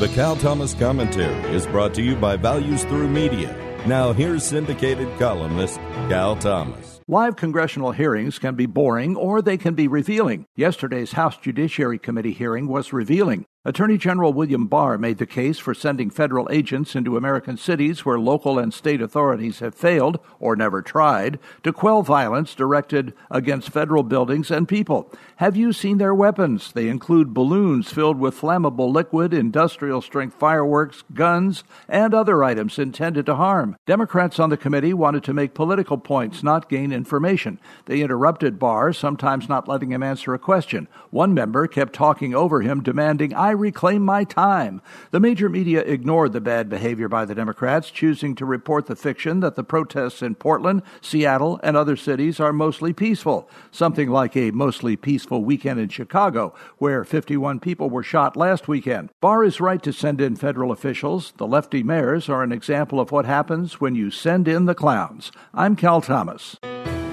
The Cal Thomas Commentary is brought to you by Values Through Media. Now, here's syndicated columnist Cal Thomas. Live congressional hearings can be boring or they can be revealing. Yesterday's House Judiciary Committee hearing was revealing. Attorney General William Barr made the case for sending federal agents into American cities where local and state authorities have failed, or never tried, to quell violence directed against federal buildings and people. Have you seen their weapons? They include balloons filled with flammable liquid, industrial strength fireworks, guns, and other items intended to harm. Democrats on the committee wanted to make political points, not gain information. They interrupted Barr, sometimes not letting him answer a question. One member kept talking over him, demanding, I reclaim my time. The major media ignored the bad behavior by the Democrats, choosing to report the fiction that the protests in Portland, Seattle, and other cities are mostly peaceful, something like a mostly peaceful weekend in Chicago, where 51 people were shot last weekend. Barr is right to send in federal officials. The lefty mayors are an example of what happens when you send in the clowns. I'm Cal Thomas.